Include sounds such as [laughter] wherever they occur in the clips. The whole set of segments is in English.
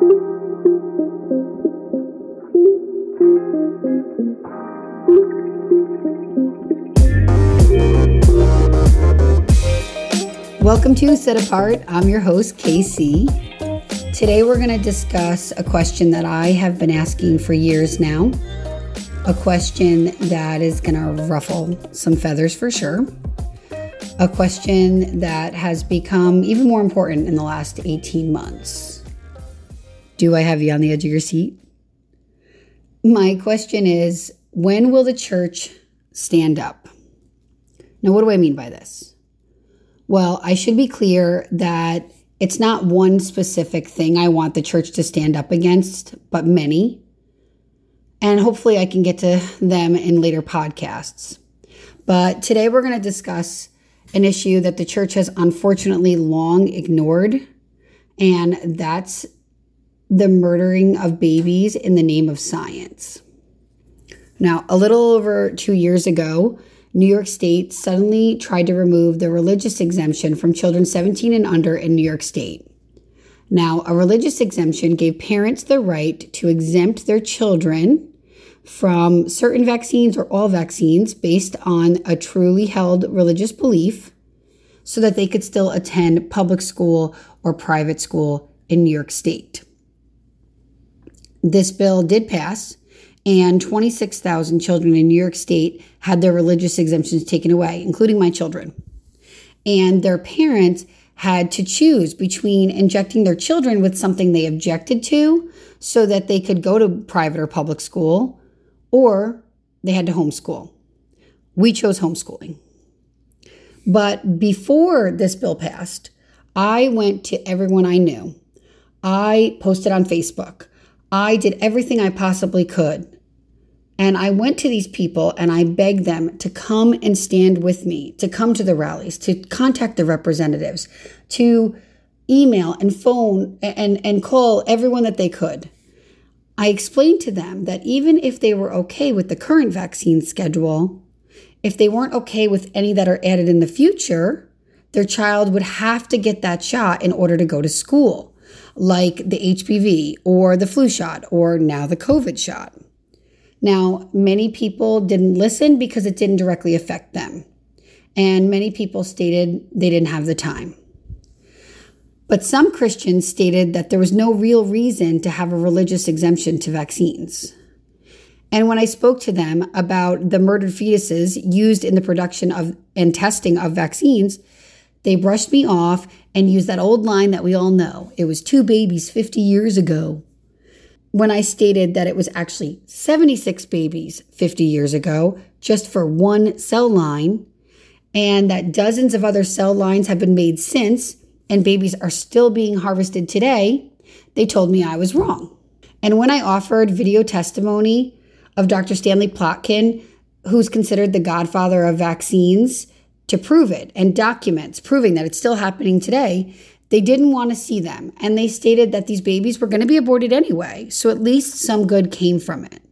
Welcome to Set Apart. I'm your host, KC. Today we're going to discuss a question that I have been asking for years now. A question that is going to ruffle some feathers for sure. A question that has become even more important in the last 18 months. Do I have you on the edge of your seat? My question is when will the church stand up? Now, what do I mean by this? Well, I should be clear that it's not one specific thing I want the church to stand up against, but many. And hopefully I can get to them in later podcasts. But today we're going to discuss an issue that the church has unfortunately long ignored, and that's the murdering of babies in the name of science. Now, a little over two years ago, New York State suddenly tried to remove the religious exemption from children 17 and under in New York State. Now, a religious exemption gave parents the right to exempt their children from certain vaccines or all vaccines based on a truly held religious belief so that they could still attend public school or private school in New York State. This bill did pass, and 26,000 children in New York State had their religious exemptions taken away, including my children. And their parents had to choose between injecting their children with something they objected to so that they could go to private or public school, or they had to homeschool. We chose homeschooling. But before this bill passed, I went to everyone I knew. I posted on Facebook. I did everything I possibly could and I went to these people and I begged them to come and stand with me, to come to the rallies, to contact the representatives, to email and phone and, and call everyone that they could. I explained to them that even if they were okay with the current vaccine schedule, if they weren't okay with any that are added in the future, their child would have to get that shot in order to go to school, like the HPV or the flu shot or now the COVID shot. Now, many people didn't listen because it didn't directly affect them. And many people stated they didn't have the time. But some Christians stated that there was no real reason to have a religious exemption to vaccines. And when I spoke to them about the murdered fetuses used in the production of and testing of vaccines, they brushed me off and used that old line that we all know. It was two babies 50 years ago when I stated that it was actually 76 babies 50 years ago just for one cell line, and that dozens of other cell lines have been made since, and babies are still being harvested today, they told me I was wrong. And when I offered video testimony of Dr. Stanley Plotkin, who's considered the godfather of vaccines, to prove it and documents proving that it's still happening today, they didn't want to see them, and they stated that these babies were going to be aborted anyway, so at least some good came from it.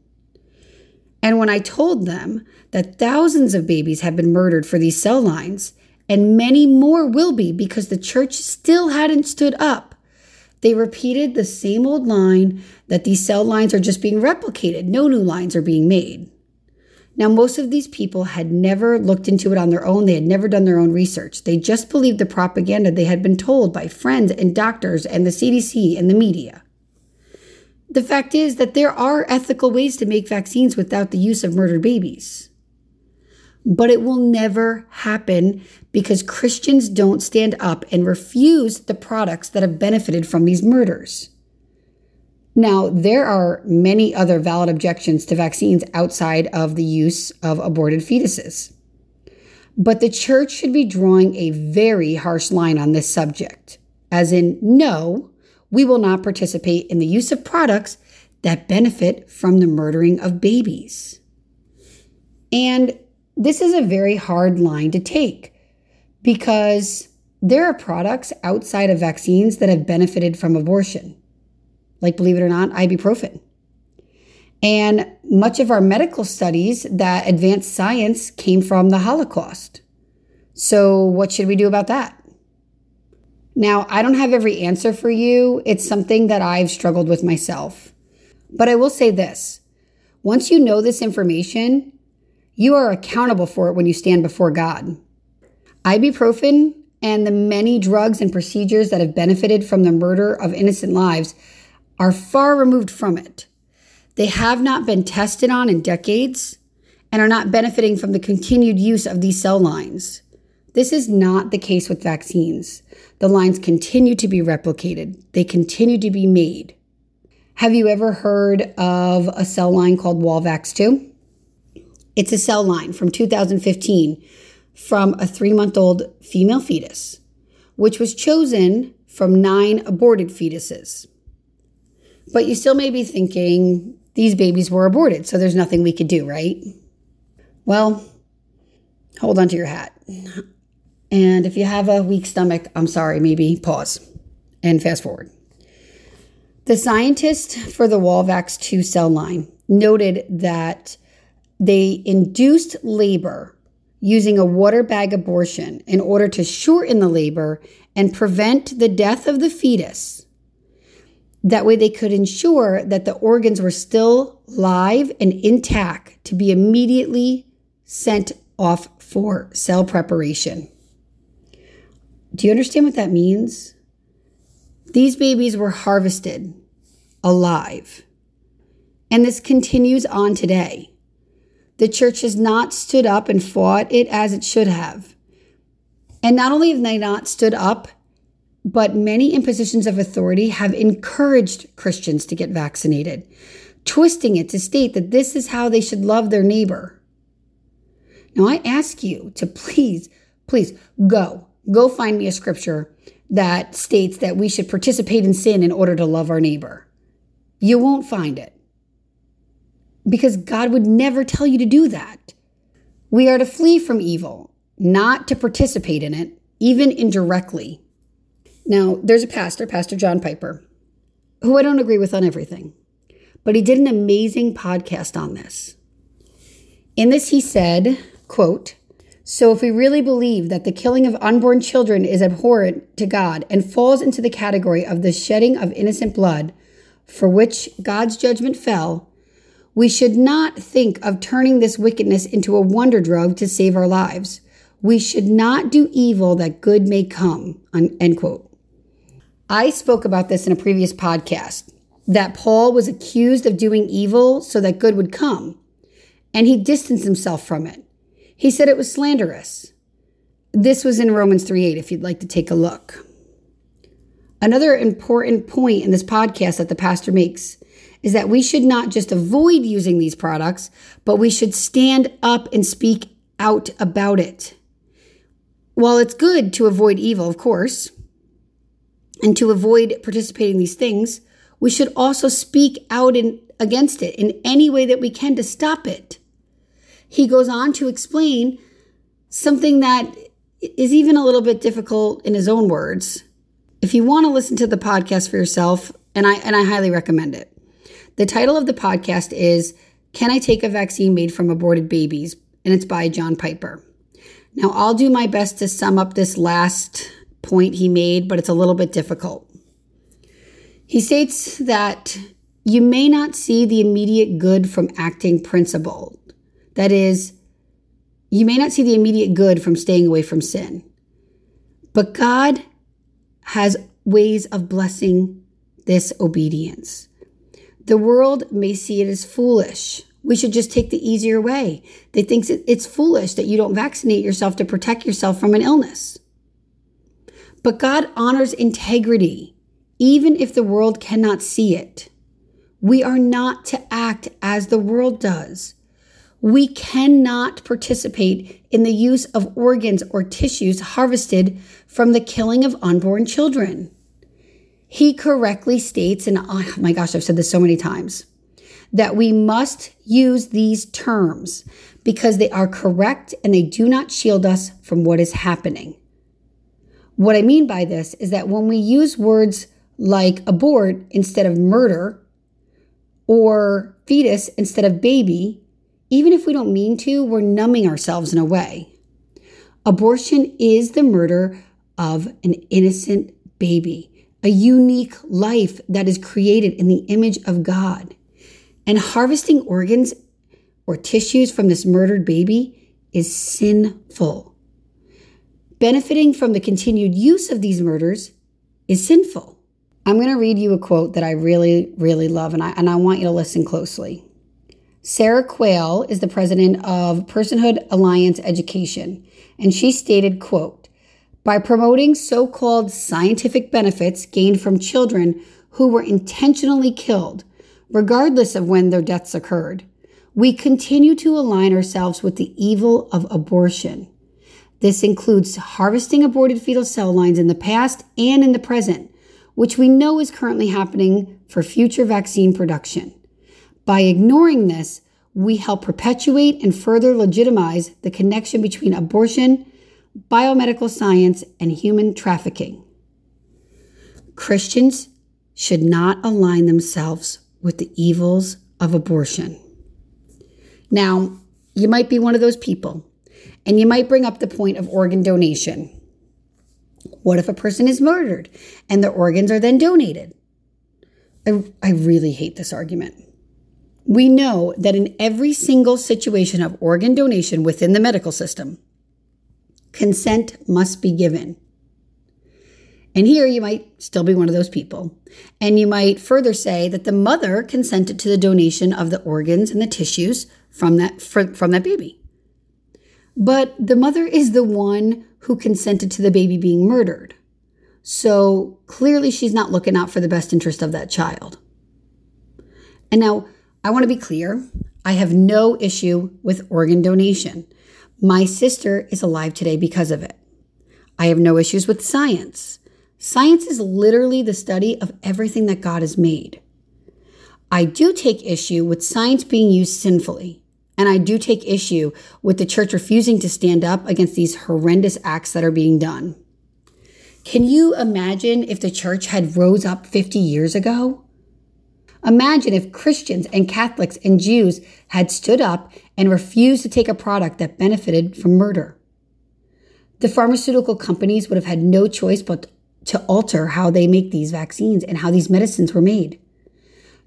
And when I told them that thousands of babies have been murdered for these cell lines, and many more will be because the church still hadn't stood up, they repeated the same old line that these cell lines are just being replicated, no new lines are being made. Now, most of these people had never looked into it on their own. They had never done their own research. They just believed the propaganda they had been told by friends and doctors and the CDC and the media. The fact is that there are ethical ways to make vaccines without the use of murdered babies. But it will never happen because Christians don't stand up and refuse the products that have benefited from these murders. Now, there are many other valid objections to vaccines outside of the use of aborted fetuses. But the church should be drawing a very harsh line on this subject, as in, no, we will not participate in the use of products that benefit from the murdering of babies. And this is a very hard line to take because there are products outside of vaccines that have benefited from abortion like believe it or not, ibuprofen. And much of our medical studies that advanced science came from the Holocaust. So, what should we do about that? Now, I don't have every answer for you. It's something that I've struggled with myself. But I will say this once you know this information, you are accountable for it when you stand before God. Ibuprofen and the many drugs and procedures that have benefited from the murder of innocent lives are far removed from it. They have not been tested on in decades and are not benefiting from the continued use of these cell lines. This is not the case with vaccines. The lines continue to be replicated, they continue to be made. Have you ever heard of a cell line called Walvax 2? It's a cell line from 2015 from a three month old female fetus, which was chosen from nine aborted fetuses. But you still may be thinking these babies were aborted, so there's nothing we could do, right? Well, hold on to your hat. And if you have a weak stomach, I'm sorry, maybe pause and fast forward. The scientist for the Walvax 2 cell line noted that they induced labor using a water bag abortion in order to shorten the labor and prevent the death of the fetus. That way, they could ensure that the organs were still live and intact to be immediately sent off for cell preparation. Do you understand what that means? These babies were harvested alive. And this continues on today. The church has not stood up and fought it as it should have. And not only have they not stood up, but many in positions of authority have encouraged Christians to get vaccinated, twisting it to state that this is how they should love their neighbor. Now, I ask you to please, please go Go find me a scripture that states that we should participate in sin in order to love our neighbor. You won't find it because God would never tell you to do that. We are to flee from evil, not to participate in it, even indirectly. Now, there's a pastor, Pastor John Piper, who I don't agree with on everything, but he did an amazing podcast on this. In this, he said, quote, so, if we really believe that the killing of unborn children is abhorrent to God and falls into the category of the shedding of innocent blood for which God's judgment fell, we should not think of turning this wickedness into a wonder drug to save our lives. We should not do evil that good may come. End quote. I spoke about this in a previous podcast that Paul was accused of doing evil so that good would come, and he distanced himself from it. He said it was slanderous. This was in Romans 3:8 if you'd like to take a look. Another important point in this podcast that the pastor makes is that we should not just avoid using these products, but we should stand up and speak out about it. While it's good to avoid evil, of course, and to avoid participating in these things, we should also speak out in, against it in any way that we can to stop it he goes on to explain something that is even a little bit difficult in his own words. If you want to listen to the podcast for yourself, and I and I highly recommend it. The title of the podcast is Can I Take a Vaccine Made from Aborted Babies? and it's by John Piper. Now, I'll do my best to sum up this last point he made, but it's a little bit difficult. He states that you may not see the immediate good from acting principle, that is, you may not see the immediate good from staying away from sin, but God has ways of blessing this obedience. The world may see it as foolish. We should just take the easier way. They think it's foolish that you don't vaccinate yourself to protect yourself from an illness. But God honors integrity, even if the world cannot see it. We are not to act as the world does. We cannot participate in the use of organs or tissues harvested from the killing of unborn children. He correctly states, and oh my gosh, I've said this so many times, that we must use these terms because they are correct and they do not shield us from what is happening. What I mean by this is that when we use words like abort instead of murder, or fetus instead of baby, even if we don't mean to, we're numbing ourselves in a way. Abortion is the murder of an innocent baby, a unique life that is created in the image of God. And harvesting organs or tissues from this murdered baby is sinful. Benefiting from the continued use of these murders is sinful. I'm going to read you a quote that I really, really love, and I, and I want you to listen closely. Sarah Quale is the president of Personhood Alliance Education, and she stated, quote, by promoting so-called scientific benefits gained from children who were intentionally killed, regardless of when their deaths occurred, we continue to align ourselves with the evil of abortion. This includes harvesting aborted fetal cell lines in the past and in the present, which we know is currently happening for future vaccine production. By ignoring this, we help perpetuate and further legitimize the connection between abortion, biomedical science, and human trafficking. Christians should not align themselves with the evils of abortion. Now, you might be one of those people, and you might bring up the point of organ donation. What if a person is murdered and their organs are then donated? I, I really hate this argument. We know that in every single situation of organ donation within the medical system, consent must be given. And here you might still be one of those people. And you might further say that the mother consented to the donation of the organs and the tissues from that, from that baby. But the mother is the one who consented to the baby being murdered. So clearly she's not looking out for the best interest of that child. And now I want to be clear I have no issue with organ donation. My sister is alive today because of it. I have no issues with science. Science is literally the study of everything that God has made. I do take issue with science being used sinfully. And I do take issue with the church refusing to stand up against these horrendous acts that are being done. Can you imagine if the church had rose up 50 years ago? Imagine if Christians and Catholics and Jews had stood up and refused to take a product that benefited from murder. The pharmaceutical companies would have had no choice but to alter how they make these vaccines and how these medicines were made.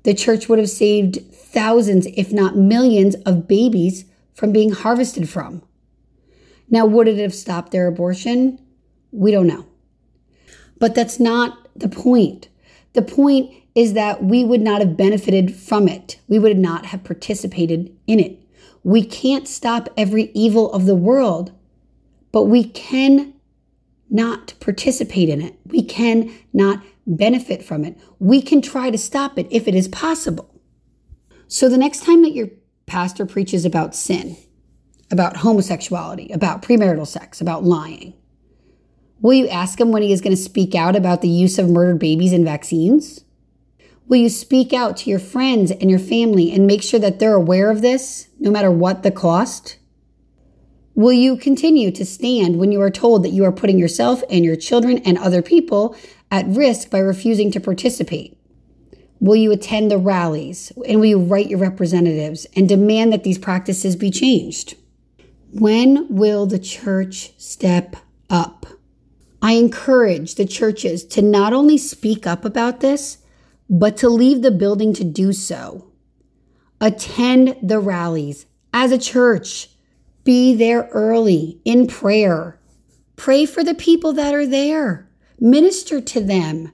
The church would have saved thousands, if not millions, of babies from being harvested from. Now, would it have stopped their abortion? We don't know. But that's not the point. The point is that we would not have benefited from it. We would not have participated in it. We can't stop every evil of the world, but we can not participate in it. We can not benefit from it. We can try to stop it if it is possible. So the next time that your pastor preaches about sin, about homosexuality, about premarital sex, about lying, will you ask him when he is going to speak out about the use of murdered babies and vaccines? Will you speak out to your friends and your family and make sure that they're aware of this, no matter what the cost? Will you continue to stand when you are told that you are putting yourself and your children and other people at risk by refusing to participate? Will you attend the rallies and will you write your representatives and demand that these practices be changed? When will the church step up? I encourage the churches to not only speak up about this, but to leave the building to do so. Attend the rallies as a church. Be there early in prayer. Pray for the people that are there. Minister to them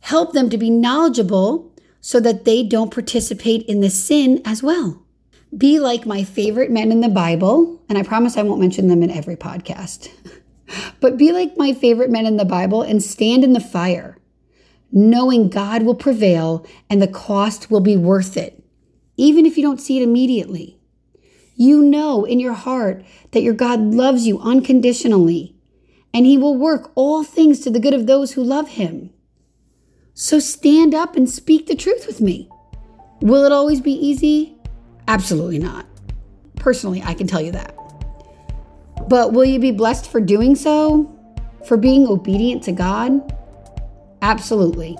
help them to be knowledgeable so that they don't participate in the sin as well. Be like my favorite men in the Bible, and I promise I won't mention them in every podcast, [laughs] but be like my favorite men in the Bible and stand in the fire, knowing God will prevail and the cost will be worth it, even if you don't see it immediately. You know in your heart that your God loves you unconditionally, and He will work all things to the good of those who love Him. So stand up and speak the truth with me. Will it always be easy? Absolutely not. Personally, I can tell you that. But will you be blessed for doing so? For being obedient to God? Absolutely.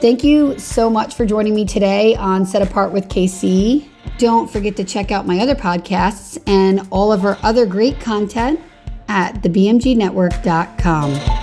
Thank you so much for joining me today on Set Apart with KC. Don't forget to check out my other podcasts and all of our other great content at thebmgnetwork.com.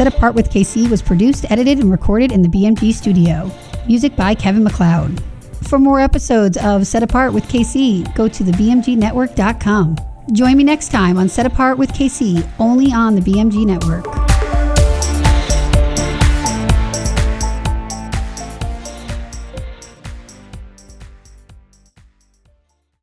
Set Apart with KC was produced, edited, and recorded in the BMG studio. Music by Kevin MacLeod. For more episodes of Set Apart with KC, go to thebmgnetwork.com. Join me next time on Set Apart with KC, only on the BMG Network.